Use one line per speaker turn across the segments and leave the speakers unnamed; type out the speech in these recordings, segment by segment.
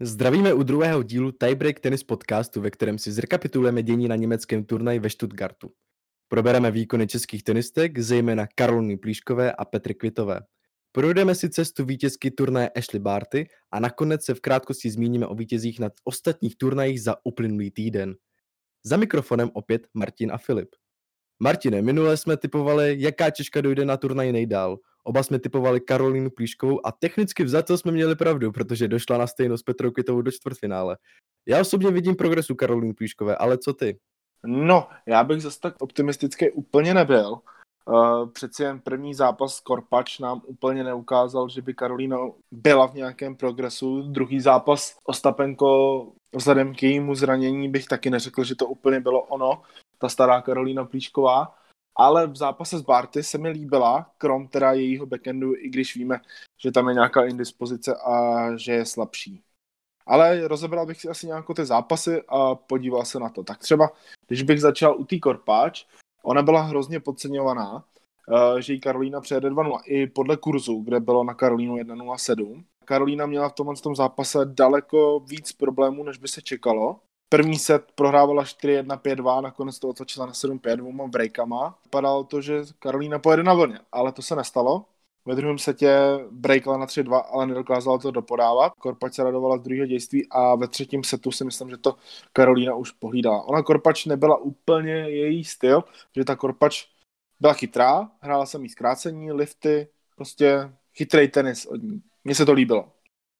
Zdravíme u druhého dílu Tiebreak Tennis podcastu, ve kterém si zrekapitulujeme dění na německém turnaji ve Stuttgartu. Probereme výkony českých tenistek, zejména Karoliny Plíškové a Petry Kvitové. Projdeme si cestu vítězky turnaje Ashley Barty a nakonec se v krátkosti zmíníme o vítězích na ostatních turnajích za uplynulý týden. Za mikrofonem opět Martin a Filip. Martine, minule jsme typovali, jaká Češka dojde na turnaj nejdál. Oba jsme typovali Karolínu Plíškovou a technicky vzato jsme měli pravdu, protože došla na stejno s Petrou Kvitovou do čtvrtfinále. Já osobně vidím progresu Karolíny Plíškové, ale co ty?
No, já bych zase tak optimistický úplně nebyl. Uh, přeci jen první zápas Korpač nám úplně neukázal, že by Karolína byla v nějakém progresu. Druhý zápas Ostapenko vzhledem k jejímu zranění bych taky neřekl, že to úplně bylo ono, ta stará Karolína Plíšková ale v zápase s Barty se mi líbila, krom teda jejího backendu, i když víme, že tam je nějaká indispozice a že je slabší. Ale rozebral bych si asi nějakou ty zápasy a podíval se na to. Tak třeba, když bych začal u té Korpáč, ona byla hrozně podceňovaná, eh, že jí Karolína přejede 2-0 i podle kurzu, kde bylo na Karolínu 1-0-7. Karolína měla v tomhle tom zápase daleko víc problémů, než by se čekalo. První set prohrávala 4-1, 5-2, nakonec to otočila na 7-5 dvouma breakama. Vypadalo to, že Karolína pojede na vlně, ale to se nestalo. Ve druhém setě breakla na 3-2, ale nedokázala to dopodávat. Korpač se radovala z druhého dějství a ve třetím setu si myslím, že to Karolína už pohlídala. Ona Korpač nebyla úplně její styl, že ta Korpač byla chytrá, hrála jsem jí zkrácení, lifty, prostě chytrý tenis od ní. Mně se to líbilo.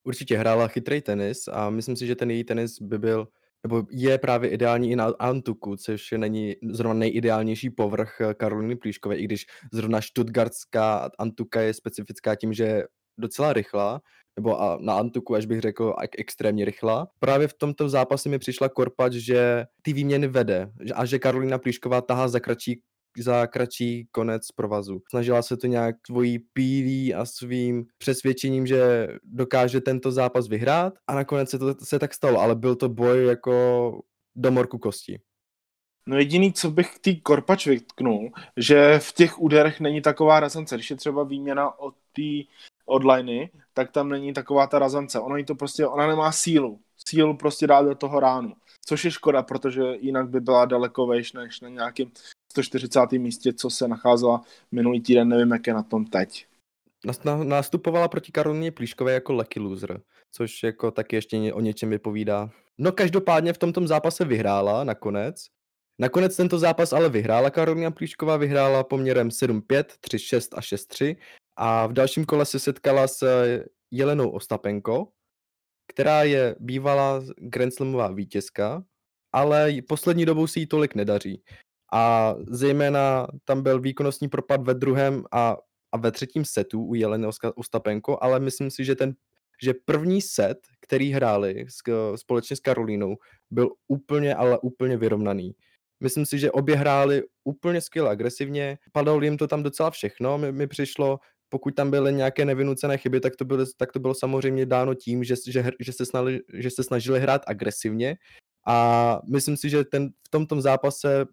Určitě hrála chytrý tenis a myslím si, že ten její tenis by byl nebo je právě ideální i na Antuku, což není zrovna nejideálnější povrch eh, Karoliny Plíškové, i když zrovna štutgartská Antuka je specifická tím, že je docela rychlá, nebo a na Antuku, až bych řekl, extrémně rychlá. Právě v tomto zápase mi přišla Korpač, že ty výměny vede a že Karolina Plíšková tahá za kratší za kratší konec provazu. Snažila se to nějak svojí pílí a svým přesvědčením, že dokáže tento zápas vyhrát a nakonec se to se tak stalo, ale byl to boj jako do morku kosti.
No jediný, co bych k té Korpač vytknul, že v těch úderech není taková razance. Když je třeba výměna od té odliny, tak tam není taková ta razance. Ona to prostě, ona nemá sílu. Sílu prostě dát do toho ránu. Což je škoda, protože jinak by byla daleko vejš než na nějakém 140. místě, co se nacházela minulý týden, nevím, jak je na tom teď.
Nastupovala proti Karolině Plíškové jako lucky loser, což jako taky ještě o něčem vypovídá. No každopádně v tomto zápase vyhrála nakonec. Nakonec tento zápas ale vyhrála Karolina Plíšková, vyhrála poměrem 7-5, 3-6 a 6-3 a v dalším kole se setkala s Jelenou Ostapenko, která je bývalá Grand Slamová vítězka, ale poslední dobou si jí tolik nedaří a zejména tam byl výkonnostní propad ve druhém a, a ve třetím setu u Jeleny Ostapenko, ale myslím si, že ten že první set, který hráli s, společně s Karolínou, byl úplně, ale úplně vyrovnaný. Myslím si, že obě hráli úplně skvěle agresivně, padalo jim to tam docela všechno, mi, mi přišlo, pokud tam byly nějaké nevinucené chyby, tak to bylo, tak to bylo samozřejmě dáno tím, že, že, že, se snažili, že se snažili hrát agresivně a myslím si, že ten, v tomto zápase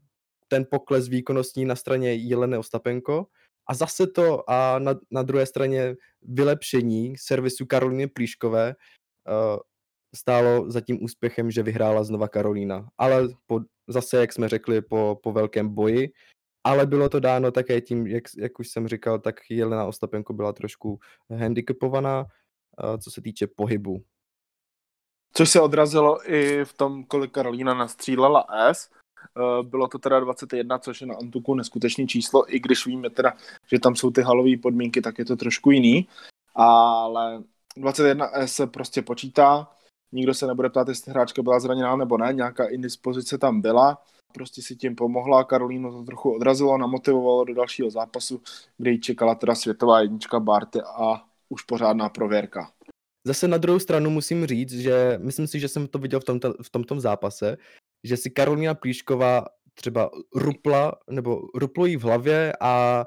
ten pokles výkonnostní na straně Jeleny Ostapenko a zase to a na, na druhé straně vylepšení servisu Karoliny Plíškové uh, stálo za tím úspěchem, že vyhrála znova Karolína. Ale po, zase, jak jsme řekli, po, po velkém boji, ale bylo to dáno také tím, jak, jak už jsem říkal, tak Jelena Ostapenko byla trošku handicapovaná, uh, co se týče pohybu.
Což se odrazilo i v tom, kolik Karolína nastřílela S, bylo to teda 21, což je na Antuku neskutečné číslo, i když víme teda, že tam jsou ty halové podmínky, tak je to trošku jiný. Ale 21 se prostě počítá, nikdo se nebude ptát, jestli hráčka byla zraněná nebo ne, nějaká indispozice tam byla, prostě si tím pomohla, Karolínu to trochu odrazilo, namotivovalo do dalšího zápasu, kde ji čekala teda světová jednička Barty a už pořádná prověrka.
Zase na druhou stranu musím říct, že myslím si, že jsem to viděl v, tomto, v tomto zápase, že si Karolina Plíšková třeba rupla, nebo ruplo jí v hlavě a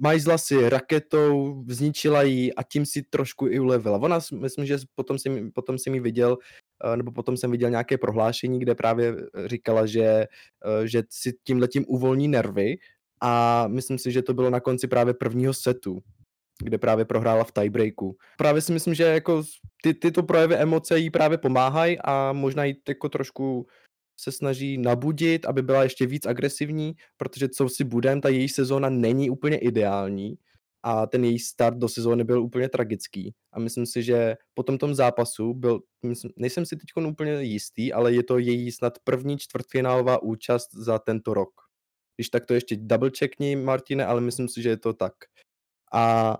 majzla si raketou, zničila ji a tím si trošku i ulevila. Ona, myslím, že potom jsem, potom jsem ji viděl, eh, nebo potom jsem viděl nějaké prohlášení, kde právě říkala, že, eh, že si tím letím uvolní nervy a myslím si, že to bylo na konci právě prvního setu, kde právě prohrála v tiebreaku. Právě si myslím, že jako ty, tyto projevy emoce jí právě pomáhají a možná jí jako trošku se snaží nabudit, aby byla ještě víc agresivní, protože co si budem, ta její sezóna není úplně ideální a ten její start do sezóny byl úplně tragický. A myslím si, že po tom tom zápasu byl, myslím, nejsem si teď úplně jistý, ale je to její snad první čtvrtfinálová účast za tento rok. Když tak to ještě double checkni, Martine, ale myslím si, že je to tak. A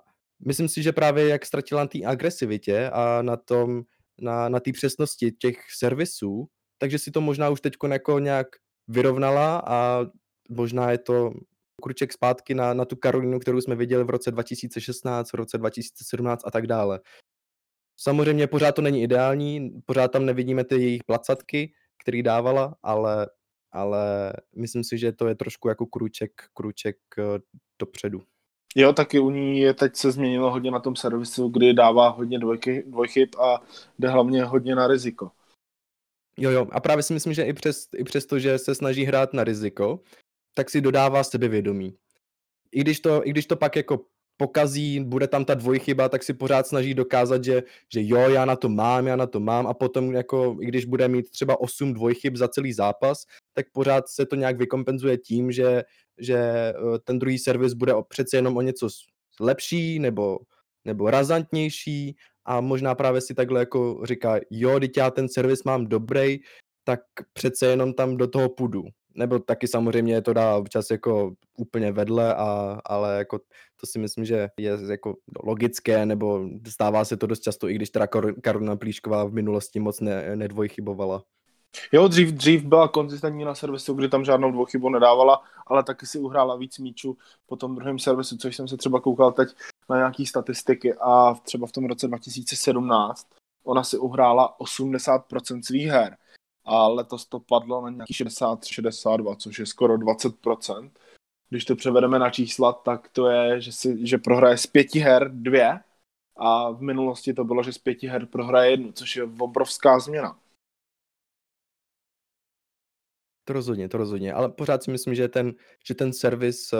myslím si, že právě jak ztratila na té agresivitě a na tom, na, na té přesnosti těch servisů, takže si to možná už teď jako nějak vyrovnala a možná je to kruček zpátky na, na tu Karolinu, kterou jsme viděli v roce 2016, v roce 2017 a tak dále. Samozřejmě pořád to není ideální, pořád tam nevidíme ty jejich placatky, který dávala, ale, ale myslím si, že to je trošku jako kruček, kruček eh, dopředu.
Jo, taky u ní je teď se změnilo hodně na tom servisu, kdy dává hodně dvojky, dvojchyb a jde hlavně hodně na riziko.
Jo, jo, a právě si myslím, že i přes, i přes to, že se snaží hrát na riziko, tak si dodává sebevědomí. I když to, i když to pak jako pokazí, bude tam ta dvojchyba, tak si pořád snaží dokázat, že, že jo, já na to mám, já na to mám a potom jako, i když bude mít třeba 8 dvojchyb za celý zápas, tak pořád se to nějak vykompenzuje tím, že, že eh, ten druhý servis bude přece jenom o něco lepší nebo, nebo razantnější a možná právě si takhle jako říká, jo, teď já ten servis mám dobrý, tak přece jenom tam do toho půjdu. Nebo taky samozřejmě to dá občas jako úplně vedle, a, ale jako to si myslím, že je jako logické, nebo stává se to dost často, i když teda Karolina Plíšková v minulosti moc ne, nedvojchybovala.
Jo, dřív, dřív byla konzistentní na servisu, kdy tam žádnou dvouchybu nedávala, ale taky si uhrála víc míčů po tom druhém servisu, což jsem se třeba koukal teď na nějaký statistiky a třeba v tom roce 2017 ona si uhrála 80% svých her a letos to padlo na nějaký 60-62, což je skoro 20%. Když to převedeme na čísla, tak to je, že, si, že prohraje z pěti her dvě a v minulosti to bylo, že z pěti her prohraje jednu, což je obrovská změna.
To rozhodně, to rozhodně, ale pořád si myslím, že ten, že ten servis uh,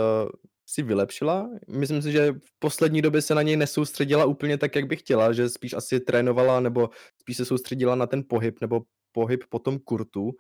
si vylepšila. Myslím si, že v poslední době se na něj nesoustředila úplně tak, jak by chtěla, že spíš asi trénovala nebo spíš se soustředila na ten pohyb nebo pohyb po tom kurtu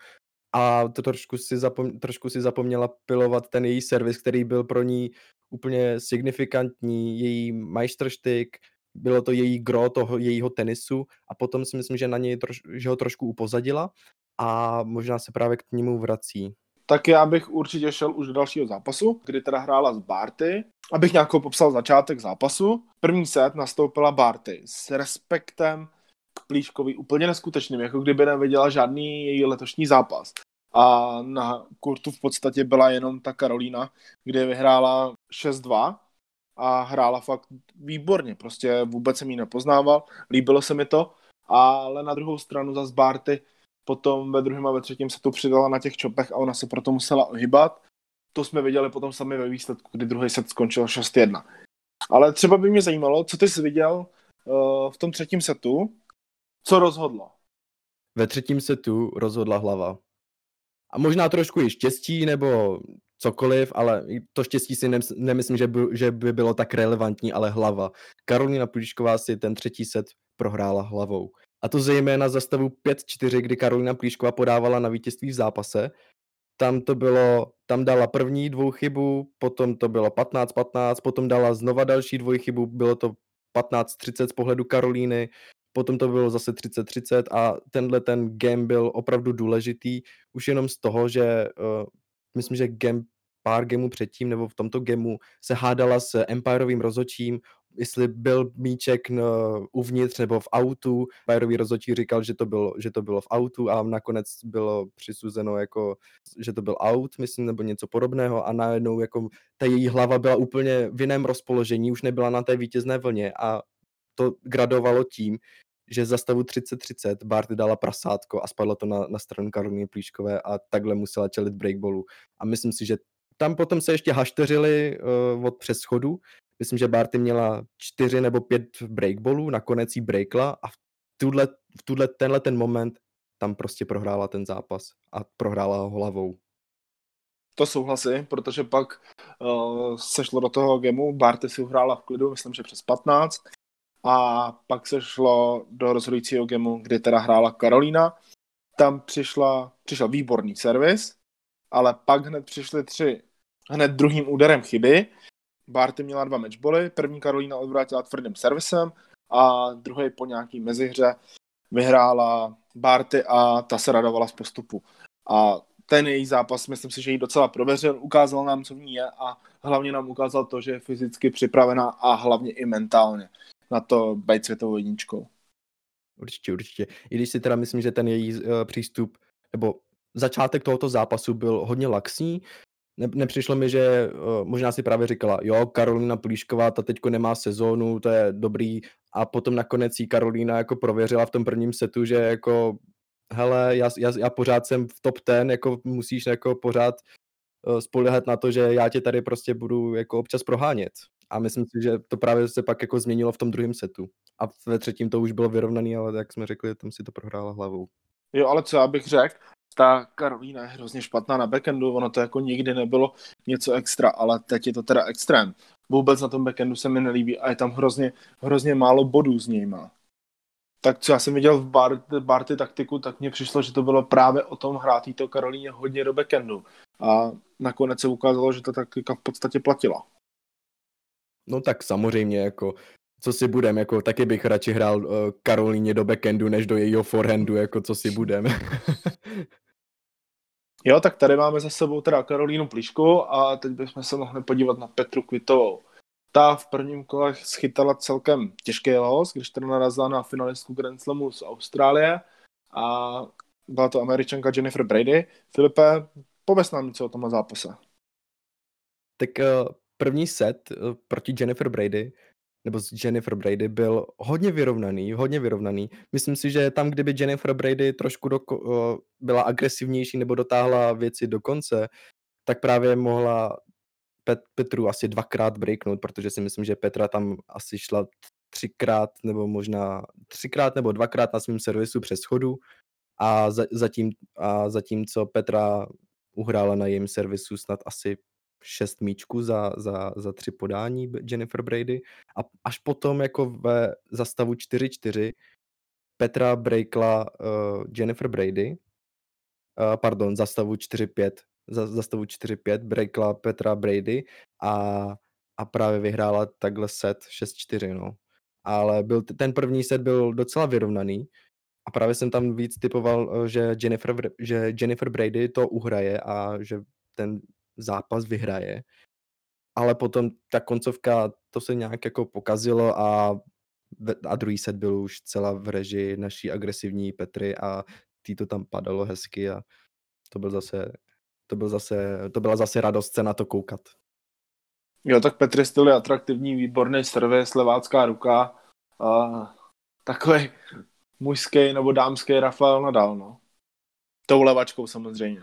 a to trošku si, zapom, trošku si zapomněla pilovat ten její servis, který byl pro ní úplně signifikantní, její majstrštyk, bylo to její gro toho jejího tenisu a potom si myslím, že na něj troš, že ho trošku upozadila a možná se právě k němu vrací.
Tak já bych určitě šel už do dalšího zápasu, kdy teda hrála s Barty. Abych nějak popsal začátek zápasu. První set nastoupila Barty s respektem k Plíškovi úplně neskutečným, jako kdyby neviděla žádný její letošní zápas. A na kurtu v podstatě byla jenom ta Karolína, kde vyhrála 6-2 a hrála fakt výborně. Prostě vůbec jsem ji nepoznával, líbilo se mi to, ale na druhou stranu za Barty potom ve druhém a ve třetím se to přidala na těch čopech a ona se proto musela ohybat. To jsme viděli potom sami ve výsledku, kdy druhý set skončil 6-1. Ale třeba by mě zajímalo, co ty jsi viděl uh, v tom třetím setu, co rozhodlo?
Ve třetím setu rozhodla hlava. A možná trošku i štěstí, nebo cokoliv, ale to štěstí si nemyslím, že by, že by bylo tak relevantní, ale hlava. Karolina Plíšková si ten třetí set prohrála hlavou. A to zejména za stavu 5-4, kdy Karolina Plíšková podávala na vítězství v zápase. Tam to bylo, tam dala první dvou chybu, potom to bylo 15-15, potom dala znova další dvojchybu, bylo to 15-30 z pohledu Karolíny, potom to bylo zase 30-30 a tenhle ten game byl opravdu důležitý, už jenom z toho, že uh, myslím, že game pár gemů předtím, nebo v tomto gemu se hádala s Empireovým rozhodčím jestli byl míček no, uvnitř nebo v autu. Bayerový rozhodčí říkal, že to, bylo, že to bylo v autu a nakonec bylo přisuzeno jako, že to byl aut, myslím, nebo něco podobného a najednou jako ta její hlava byla úplně v jiném rozpoložení, už nebyla na té vítězné vlně a to gradovalo tím, že za stavu 30-30 Bart dala prasátko a spadlo to na, na stranu Karoliny Plíškové a takhle musela čelit breakballu. A myslím si, že tam potom se ještě hašteřili uh, od přeschodu, myslím, že Barty měla čtyři nebo pět breakballů, nakonec jí breakla a v, tuhle, v tuhle, tenhle ten moment tam prostě prohrála ten zápas a prohrála ho hlavou.
To souhlasím, protože pak uh, se šlo do toho gemu, Barty si uhrála v klidu, myslím, že přes 15 a pak se šlo do rozhodujícího gemu, kdy teda hrála Karolína. Tam přišla, přišel výborný servis, ale pak hned přišly tři, hned druhým úderem chyby. Barty měla dva matchboly, první Karolína odvrátila tvrdým servisem a druhý po nějaký mezihře vyhrála Barty a ta se radovala z postupu. A ten její zápas, myslím si, že ji docela prověřil, ukázal nám, co v ní je a hlavně nám ukázal to, že je fyzicky připravená a hlavně i mentálně na to být světovou jedničkou.
Určitě, určitě. I když si teda myslím, že ten její uh, přístup, nebo začátek tohoto zápasu byl hodně laxní, ne, nepřišlo mi, že možná si právě říkala, jo, Karolina Plíšková, ta teďko nemá sezónu, to je dobrý, a potom nakonec jí Karolína jako prověřila v tom prvním setu, že jako hele, já, já, já pořád jsem v top ten, jako musíš jako pořád spolehat na to, že já tě tady prostě budu jako občas prohánět. A myslím si, že to právě se pak jako změnilo v tom druhém setu. A ve třetím to už bylo vyrovnaný, ale jak jsme řekli, tam si to prohrála hlavou.
Jo, ale co já bych řekl, ta Karolína je hrozně špatná na backendu, ono to jako nikdy nebylo něco extra, ale teď je to teda extrém. Vůbec na tom backendu se mi nelíbí a je tam hrozně, hrozně málo bodů z něj má. Tak co já jsem viděl v Bart, Barty taktiku, tak mně přišlo, že to bylo právě o tom hrát to Karolíně hodně do backendu. A nakonec se ukázalo, že to taktika v podstatě platila.
No tak samozřejmě, jako co si budem, jako taky bych radši hrál uh, Karolíně do backendu, než do jejího forehandu, jako co si budem.
jo, tak tady máme za sebou teda Karolínu Plišku a teď bychom se mohli podívat na Petru Kvitovou. Ta v prvním kole schytala celkem těžký los, když teda narazila na finalistku Grand Slamu z Austrálie a byla to američanka Jennifer Brady. Filipe, pověs nám něco o tomhle zápase.
Tak uh, první set uh, proti Jennifer Brady nebo s Jennifer Brady byl hodně vyrovnaný, hodně vyrovnaný. Myslím si, že tam, kdyby Jennifer Brady trošku do, byla agresivnější nebo dotáhla věci do konce, tak právě mohla Pet, Petru asi dvakrát breaknout, protože si myslím, že Petra tam asi šla třikrát nebo možná třikrát nebo dvakrát na svém servisu přes schodu a, za, zatím, a zatímco Petra uhrála na jejím servisu snad asi šest míčků za, za, za tři podání Jennifer Brady a až potom jako ve zastavu 4-4 Petra breakla uh, Jennifer Brady, uh, pardon, zastavu 4-5, za, zastavu 4-5 breakla Petra Brady a, a právě vyhrála takhle set 6-4, no. Ale byl, ten první set byl docela vyrovnaný a právě jsem tam víc typoval, eh, že Jennifer, že Jennifer Brady to uhraje a že ten zápas vyhraje. Ale potom ta koncovka, to se nějak jako pokazilo a, a druhý set byl už celá v režii naší agresivní Petry a tý to tam padalo hezky a to byl zase, to, byl zase, to byla zase radost se na to koukat.
Jo, tak Petry styl je atraktivní, výborný servis, levácká ruka. A takový mužský nebo dámský Rafael Nadal, no. Tou levačkou samozřejmě.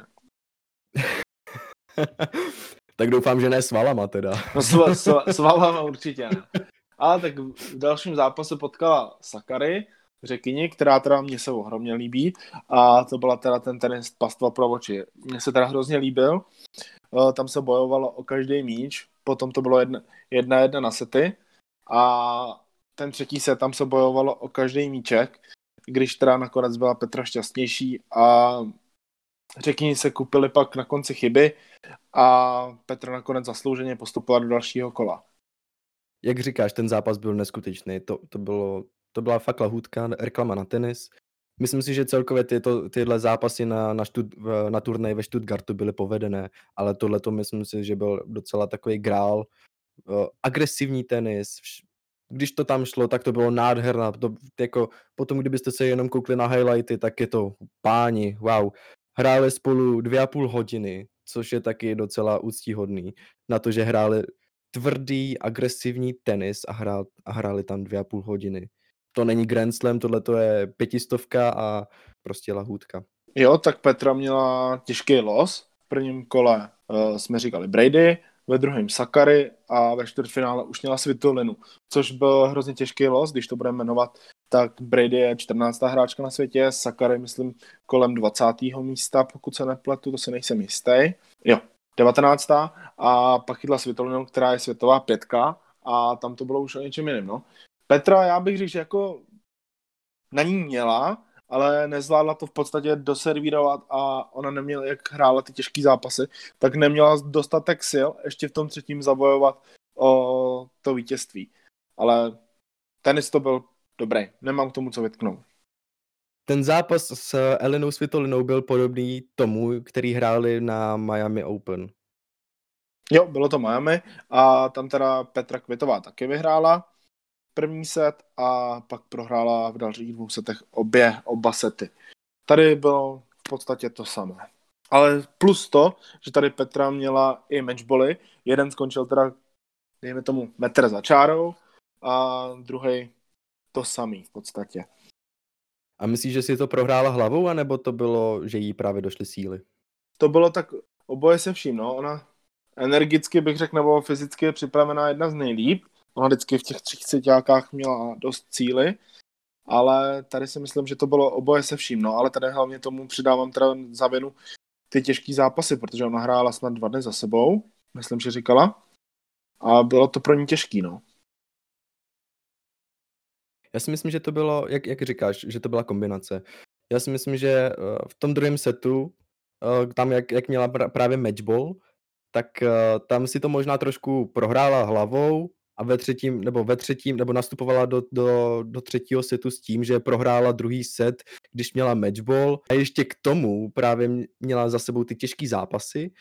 tak doufám, že ne s valama teda.
no s, s, s valama určitě ne. A tak v dalším zápase potkala Sakary, řekyni, která teda mě se ohromně líbí a to byla teda ten tenis pastva pro oči. Mně se teda hrozně líbil, e, tam se bojovalo o každý míč, potom to bylo jedna, jedna, jedna na sety a ten třetí set tam se bojovalo o každý míček, když teda nakonec byla Petra šťastnější a řekni se kupili pak na konci chyby a Petr nakonec zaslouženě postupoval do dalšího kola.
Jak říkáš, ten zápas byl neskutečný. To, to, bylo, to byla fakt lahůdka, reklama na tenis. Myslím si, že celkově tyto, tyhle zápasy na, na, štud, na turnej ve Stuttgartu byly povedené, ale tohle to myslím si, že byl docela takový grál. Uh, agresivní tenis, když to tam šlo, tak to bylo nádherná. To, jako, potom, kdybyste se jenom koukli na highlighty, tak je to páni, wow. Hráli spolu dvě a půl hodiny, což je taky docela úctíhodný. Na to, že hráli tvrdý, agresivní tenis a, hrál, a hráli tam dvě a půl hodiny. To není Grand Slam, tohle to je pětistovka a prostě lahůdka.
Jo, tak Petra měla těžký los. V prvním kole uh, jsme říkali Brady, ve druhém Sakary a ve čtvrtfinále už měla Svitolinu, což byl hrozně těžký los, když to budeme jmenovat, tak Brady je 14. hráčka na světě, Sakary myslím kolem 20. místa, pokud se nepletu, to se nejsem jistý. Jo, 19. a pak chytla Svitolinu, která je světová pětka a tam to bylo už o něčem jiném, no. Petra, já bych řekl, že jako na ní měla, ale nezvládla to v podstatě doservírovat a ona neměla, jak hrála ty těžké zápasy, tak neměla dostatek sil ještě v tom třetím zabojovat o to vítězství. Ale tenis to byl dobrý, nemám k tomu co vytknout.
Ten zápas s Elenou Svitolinou byl podobný tomu, který hráli na Miami Open.
Jo, bylo to Miami a tam teda Petra Kvitová taky vyhrála první set a pak prohrála v dalších dvou setech obě, oba sety. Tady bylo v podstatě to samé. Ale plus to, že tady Petra měla i matchboly. Jeden skončil teda, dejme tomu, metr za čárou a druhý to samý v podstatě.
A myslíš, že si to prohrála hlavou, anebo to bylo, že jí právě došly síly?
To bylo tak oboje se vším, no. Ona energicky bych řekl, nebo fyzicky je připravená jedna z nejlíp. Ona vždycky v těch třicetiákách měla dost cíly, ale tady si myslím, že to bylo oboje se vším, no, ale tady hlavně tomu přidávám teda za vinu ty těžké zápasy, protože ona hrála snad dva dny za sebou, myslím, že říkala, a bylo to pro ní těžký, no.
Já si myslím, že to bylo, jak, jak říkáš, že to byla kombinace. Já si myslím, že eh, v tom druhém setu, eh, tam jak, jak měla právě matchball, tak eh, tam si to možná trošku prohrála hlavou a ve třetím, nebo ve třetím, nebo nastupovala do, do, do třetího setu s tím, že prohrála druhý set, když měla matchball a ještě k tomu právě měla za sebou ty těžké zápasy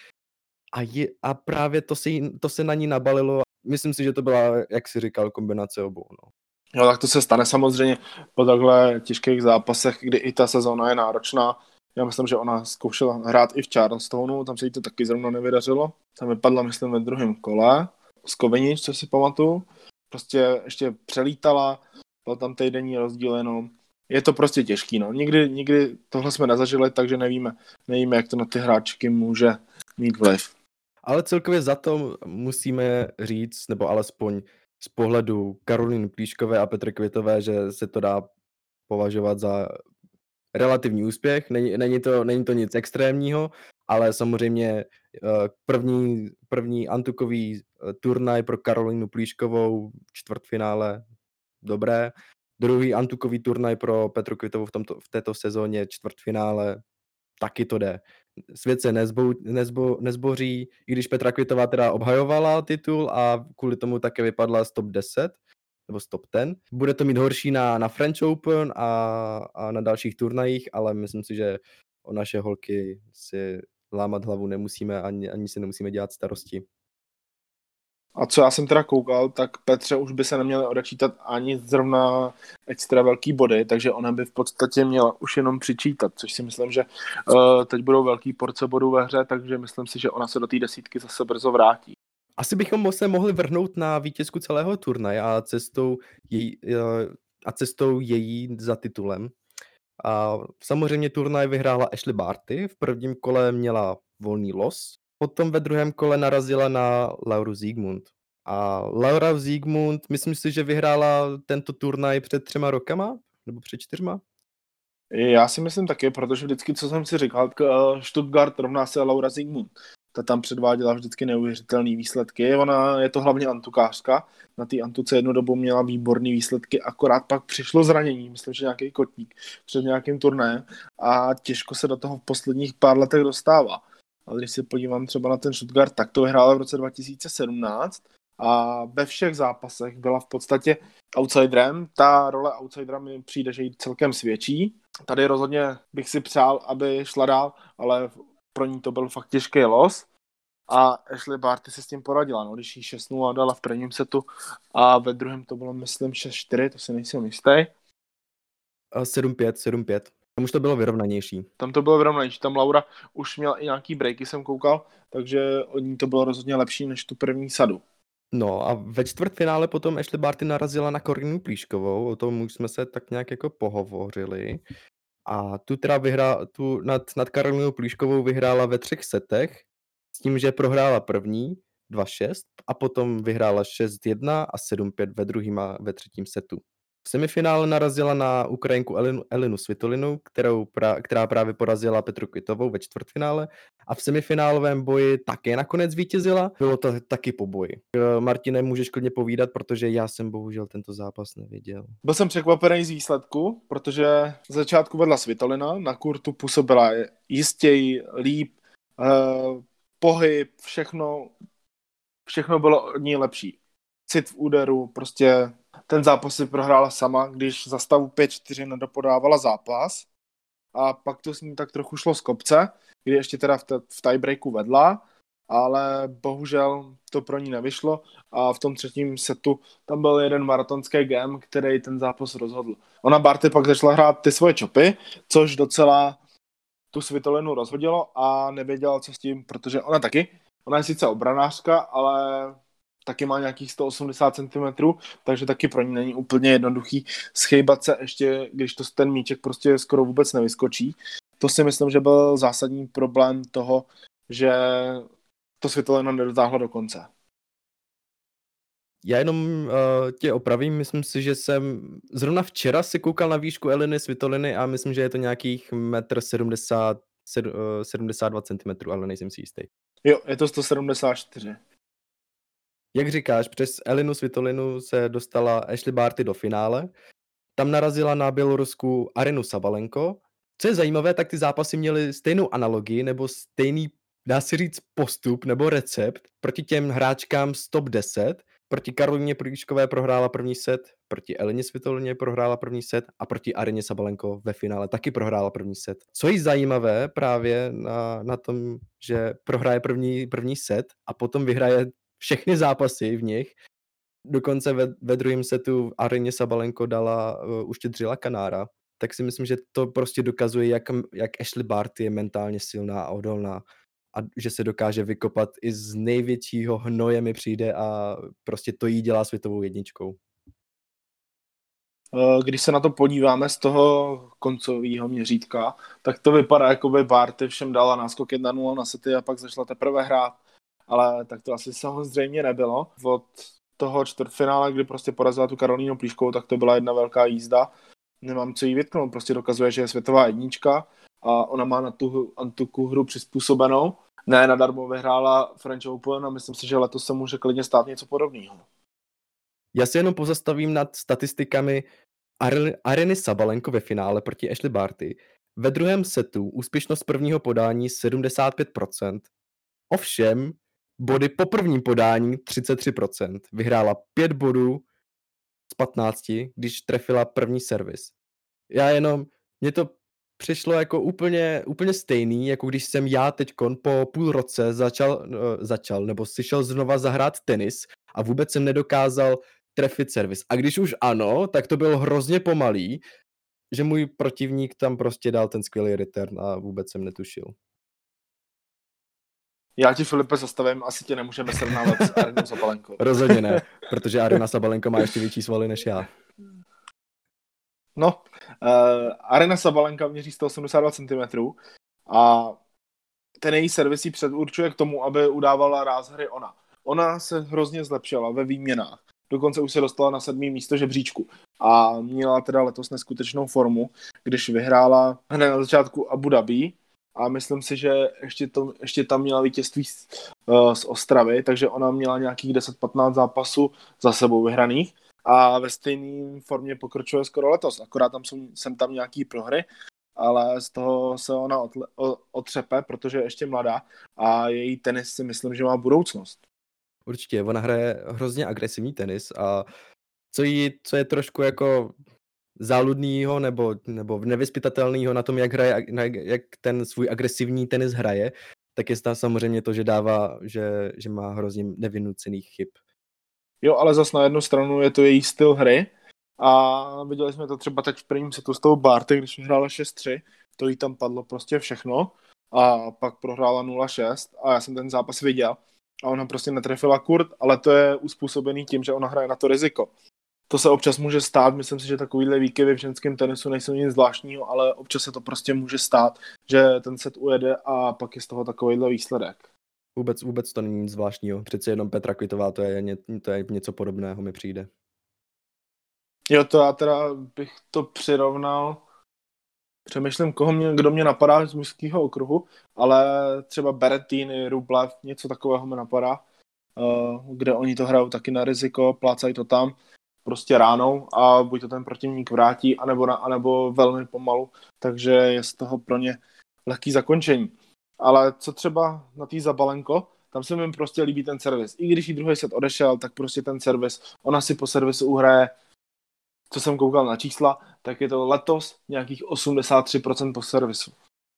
a, je, a právě to se, to se na ní nabalilo. Myslím si, že to byla, jak si říkal, kombinace obou. No.
Jo, tak to se stane samozřejmě po takhle těžkých zápasech, kdy i ta sezóna je náročná. Já myslím, že ona zkoušela hrát i v Charlestonu, tam se jí to taky zrovna nevydařilo. Tam vypadla, myslím, ve druhém kole z Kovenič, co si pamatuju. Prostě ještě přelítala, byl tam týdenní rozdíl jenom. Je to prostě těžký, no. Nikdy, nikdy tohle jsme nezažili, takže nevíme, nevíme, jak to na ty hráčky může mít vliv.
Ale celkově za to musíme říct, nebo alespoň z pohledu Karoliny Plíškové a Petry Kvitové, že se to dá považovat za relativní úspěch. Není, není, to, není to nic extrémního, ale samozřejmě eh, první, první antukový eh, turnaj pro Karolinu Plíškovou v čtvrtfinále dobré. Druhý antukový turnaj pro Petru Kvitovou v, tomto, v této sezóně čtvrtfinále taky to jde. Svět se nezbo, nezbo, nezboří, i když Petra Kvitová teda obhajovala titul a kvůli tomu také vypadla z top 10, nebo z top 10. Bude to mít horší na, na French Open a, a na dalších turnajích, ale myslím si, že o naše holky si lámat hlavu nemusíme, ani, ani si nemusíme dělat starosti.
A co já jsem teda koukal, tak Petře už by se neměly odečítat ani zrovna extra velký body, takže ona by v podstatě měla už jenom přičítat, což si myslím, že uh, teď budou velký porce bodů ve hře, takže myslím si, že ona se do té desítky zase brzo vrátí.
Asi bychom se mohli vrhnout na vítězku celého turnaje a cestou její, uh, a cestou její za titulem. A samozřejmě turnaj vyhrála Ashley Barty, v prvním kole měla volný los, potom ve druhém kole narazila na Lauru Ziegmund. A Laura Ziegmund, myslím si, že vyhrála tento turnaj před třema rokama, nebo před čtyřma?
Já si myslím taky, protože vždycky, co jsem si říkal, eh, Stuttgart rovná se Laura Ziegmund ta tam předváděla vždycky neuvěřitelné výsledky. Ona je to hlavně antukářka, na té antuce jednu dobu měla výborné výsledky, akorát pak přišlo zranění, myslím, že nějaký kotník před nějakým turnajem a těžko se do toho v posledních pár letech dostává. Ale když se podívám třeba na ten Stuttgart, tak to vyhrála v roce 2017 a ve všech zápasech byla v podstatě outsiderem. Ta role outsidera mi přijde, že jí celkem svědčí. Tady rozhodně bych si přál, aby šla dál, ale pro ní to byl fakt těžký los. A Ashley Barty se s tím poradila, no, když jí 6 a dala v prvním setu a ve druhém to bylo, myslím, 6-4, to si nejsem jistý.
7-5, 7-5. Tam už to bylo vyrovnanější.
Tam to bylo vyrovnanější, tam Laura už měla i nějaký breaky, jsem koukal, takže od ní to bylo rozhodně lepší než tu první sadu.
No a ve čtvrtfinále potom Ashley Barty narazila na Korinu Plíškovou, o tom už jsme se tak nějak jako pohovořili. A tu teda vyhrá, tu nad, nad Karolinou Plíškovou vyhrála ve třech setech, s tím, že prohrála první 2-6 a potom vyhrála 6-1 a 7-5 ve druhém a ve třetím setu. V semifinále narazila na Ukrajinku Elinu, Elinu Svitolinu, kterou pra, která právě porazila Petru Kvitovou ve čtvrtfinále a v semifinálovém boji také nakonec vítězila. Bylo to taky po boji. Martine, můžeš klidně povídat, protože já jsem bohužel tento zápas neviděl.
Byl jsem překvapený z výsledku, protože z začátku vedla Svitolina, na kurtu působila jistěji, líp, eh, pohyb, všechno, všechno bylo od ní lepší. Cit v úderu, prostě ten zápas si prohrála sama, když za stavu 5-4 nedopodávala zápas a pak to s ní tak trochu šlo z kopce, kdy ještě teda v, tiebreaku vedla, ale bohužel to pro ní nevyšlo a v tom třetím setu tam byl jeden maratonský game, který ten zápas rozhodl. Ona Barty pak začala hrát ty svoje čopy, což docela tu Svitolinu rozhodilo a nevěděla, co s tím, protože ona taky, ona je sice obranářka, ale taky má nějakých 180 cm, takže taky pro ní není úplně jednoduchý schejbat se ještě, když to ten míček prostě skoro vůbec nevyskočí. To si myslím, že byl zásadní problém toho, že to Svitolina nedotáhlo do konce.
Já jenom uh, tě opravím, myslím si, že jsem zrovna včera si koukal na výšku Eliny Svitoliny a myslím, že je to nějakých 1,70 m, 72 cm, ale nejsem si jistý.
Jo, je to 174.
Jak říkáš, přes Elinu Svitolinu se dostala Ashley Barty do finále. Tam narazila na Bělorusku Arenu Sabalenko. Co je zajímavé, tak ty zápasy měly stejnou analogii nebo stejný, dá se říct, postup nebo recept proti těm hráčkám z top 10. Proti Karolině Prýškové prohrála první set, proti Elině Svitolině prohrála první set a proti Areně Sabalenko ve finále taky prohrála první set. Co je zajímavé právě na, na tom, že prohraje první, první set a potom vyhraje všechny zápasy v nich. Dokonce ve, ve druhém setu Areně Sabalenko dala, uh, uštědřila Kanára, tak si myslím, že to prostě dokazuje, jak, jak Ashley Barty je mentálně silná a odolná a že se dokáže vykopat i z největšího hnoje mi přijde a prostě to jí dělá světovou jedničkou.
Když se na to podíváme z toho koncového měřítka, tak to vypadá, jako by Barty všem dala náskok 1-0 na sety a pak začala teprve hrát ale tak to asi samozřejmě nebylo. Od toho čtvrtfinále, kdy prostě porazila tu Karolínu Plíškovou, tak to byla jedna velká jízda. Nemám co jí vytknout, prostě dokazuje, že je světová jednička a ona má na tu Antuku hru přizpůsobenou. Ne, nadarmo vyhrála French Open a myslím si, že letos se může klidně stát něco podobného.
Já si jenom pozastavím nad statistikami Areny Sabalenko ve finále proti Ashley Barty. Ve druhém setu úspěšnost prvního podání 75%. Ovšem body po prvním podání 33%. Vyhrála 5 bodů z 15, když trefila první servis. Já jenom, mně to přišlo jako úplně, úplně stejný, jako když jsem já teď po půl roce začal, uh, začal, nebo si šel znova zahrát tenis a vůbec jsem nedokázal trefit servis. A když už ano, tak to bylo hrozně pomalý, že můj protivník tam prostě dal ten skvělý return a vůbec jsem netušil.
Já ti, Filipe, zastavím, asi tě nemůžeme srovnávat s Arenou Sabalenko.
Rozhodně ne, protože Arena Sabalenko má ještě větší svaly než já.
No, uh, Arena Sabalenka měří 182 cm a ten její servis ji předurčuje k tomu, aby udávala ráz hry ona. Ona se hrozně zlepšila ve výměnách. Dokonce už se dostala na sedmý místo žebříčku. A měla teda letos neskutečnou formu, když vyhrála hned na začátku Abu Dhabi, a myslím si, že ještě, to, ještě tam měla vítězství z, uh, z Ostravy, takže ona měla nějakých 10-15 zápasů za sebou vyhraných a ve stejné formě pokračuje skoro letos, akorát tam jsou, jsem tam nějaký prohry, ale z toho se ona otle, o, otřepe, protože je ještě mladá a její tenis si myslím, že má budoucnost.
Určitě, ona hraje hrozně agresivní tenis a co, jí, co je trošku jako záludnýho nebo, nebo nevyspytatelného na tom, jak, hraje, jak ten svůj agresivní tenis hraje, tak je tam samozřejmě to, že dává, že, že má hrozně nevinucených chyb.
Jo, ale zas na jednu stranu je to její styl hry a viděli jsme to třeba teď v prvním setu s tou Barty, když hrála 6-3, to jí tam padlo prostě všechno a pak prohrála 0-6 a já jsem ten zápas viděl a ona prostě netrefila kurt, ale to je uspůsobený tím, že ona hraje na to riziko to se občas může stát, myslím si, že takovýhle výkyvy v ženském tenisu nejsou nic zvláštního, ale občas se to prostě může stát, že ten set ujede a pak je z toho takovýhle výsledek.
Vůbec, vůbec to není nic zvláštního. Přece jenom Petra Kvitová, to je, ně, to je něco podobného, mi přijde.
Jo, to já teda bych to přirovnal Přemýšlím, koho mě, kdo mě napadá z mužského okruhu, ale třeba Berettini, Rublev, něco takového mi napadá, uh, kde oni to hrajou taky na riziko, plácají to tam prostě ránou a buď to ten protivník vrátí, anebo, na, anebo velmi pomalu, takže je z toho pro ně lehký zakončení. Ale co třeba na tý Zabalenko, tam se mi prostě líbí ten servis. I když jí druhý set odešel, tak prostě ten servis, ona si po servisu uhraje co jsem koukal na čísla, tak je to letos nějakých 83% po servisu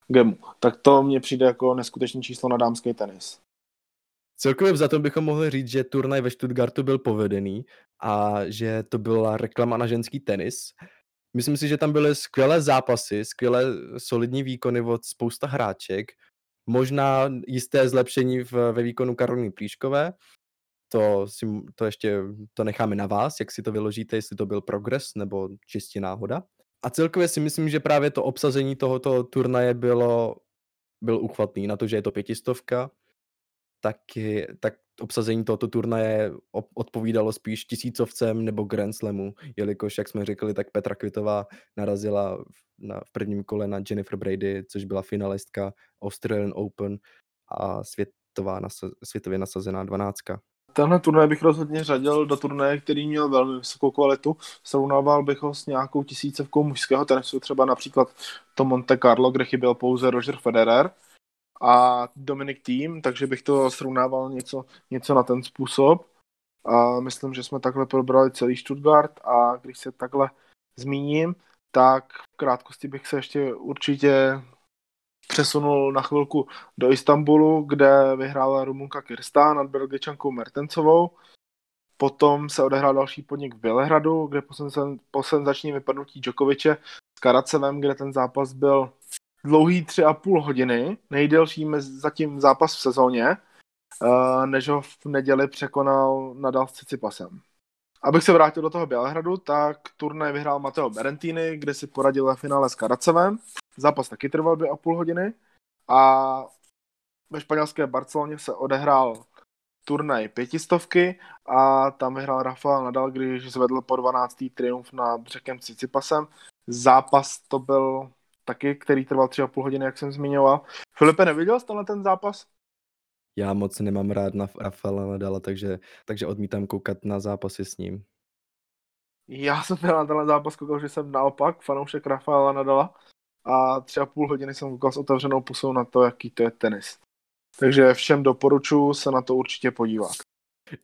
gemu. Tak to mně přijde jako neskutečný číslo na dámský tenis.
Celkově za to bychom mohli říct, že turnaj ve Stuttgartu byl povedený a že to byla reklama na ženský tenis. Myslím si, že tam byly skvělé zápasy, skvělé solidní výkony od spousta hráček, možná jisté zlepšení v, ve výkonu Karoliny Plíškové, to, si, to ještě to necháme na vás, jak si to vyložíte, jestli to byl progres nebo čistě náhoda. A celkově si myslím, že právě to obsazení tohoto turnaje bylo, byl uchvatný na to, že je to pětistovka, tak, tak obsazení tohoto turnaje odpovídalo spíš tisícovcem nebo Grand Slamu, jelikož, jak jsme řekli, tak Petra Kvitová narazila v, na, v prvním kole na Jennifer Brady, což byla finalistka Australian Open a světová, světově nasazená dvanáctka
tenhle turnaj bych rozhodně řadil do turnaje, který měl velmi vysokou kvalitu. Srovnával bych ho s nějakou tisícovkou mužského tenisu, třeba například to Monte Carlo, kde chyběl pouze Roger Federer a Dominic Thiem, takže bych to srovnával něco, něco na ten způsob. A myslím, že jsme takhle probrali celý Stuttgart a když se takhle zmíním, tak v krátkosti bych se ještě určitě přesunul na chvilku do Istanbulu, kde vyhrála Rumunka Kirsta nad Belgičankou Mertencovou. Potom se odehrál další podnik v Bělehradu, kde po senzačním vypadnutí Djokoviče s Karacevem, kde ten zápas byl dlouhý tři a půl hodiny, nejdelší zatím zápas v sezóně, eh, než ho v neděli překonal Nadal s Cicipasem. Abych se vrátil do toho Bělehradu, tak turnaj vyhrál Mateo Berentini, kde si poradil ve finále s Karacevem. Zápas taky trval dvě a půl hodiny. A ve španělské Barceloně se odehrál turnaj pětistovky a tam vyhrál Rafael Nadal, když zvedl po 12. triumf nad Řekem Cicipasem. Zápas to byl taky, který trval tři a půl hodiny, jak jsem zmiňoval. Filipe, neviděl jsi ten zápas?
Já moc nemám rád na Rafaela Nadala, takže, takže odmítám koukat na zápasy s ním.
Já jsem teda na tenhle zápas koukal, že jsem naopak fanoušek Rafaela Nadala a tři a půl hodiny jsem koukal s otevřenou pusou na to, jaký to je tenis. Takže všem doporučuji se na to určitě podívat.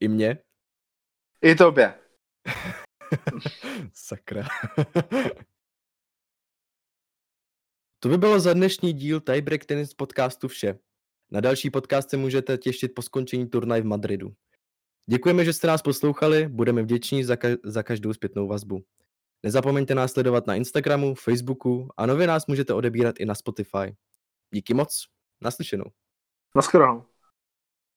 I mě?
I tobě.
Sakra. to by bylo za dnešní díl Tiebreak Tennis podcastu vše. Na další podcast se můžete těšit po skončení turnaj v Madridu. Děkujeme, že jste nás poslouchali, budeme vděční za, ka- za každou zpětnou vazbu. Nezapomeňte nás sledovat na Instagramu, Facebooku a nově nás můžete odebírat i na Spotify. Díky moc, naslyšenou.
Naschledanou.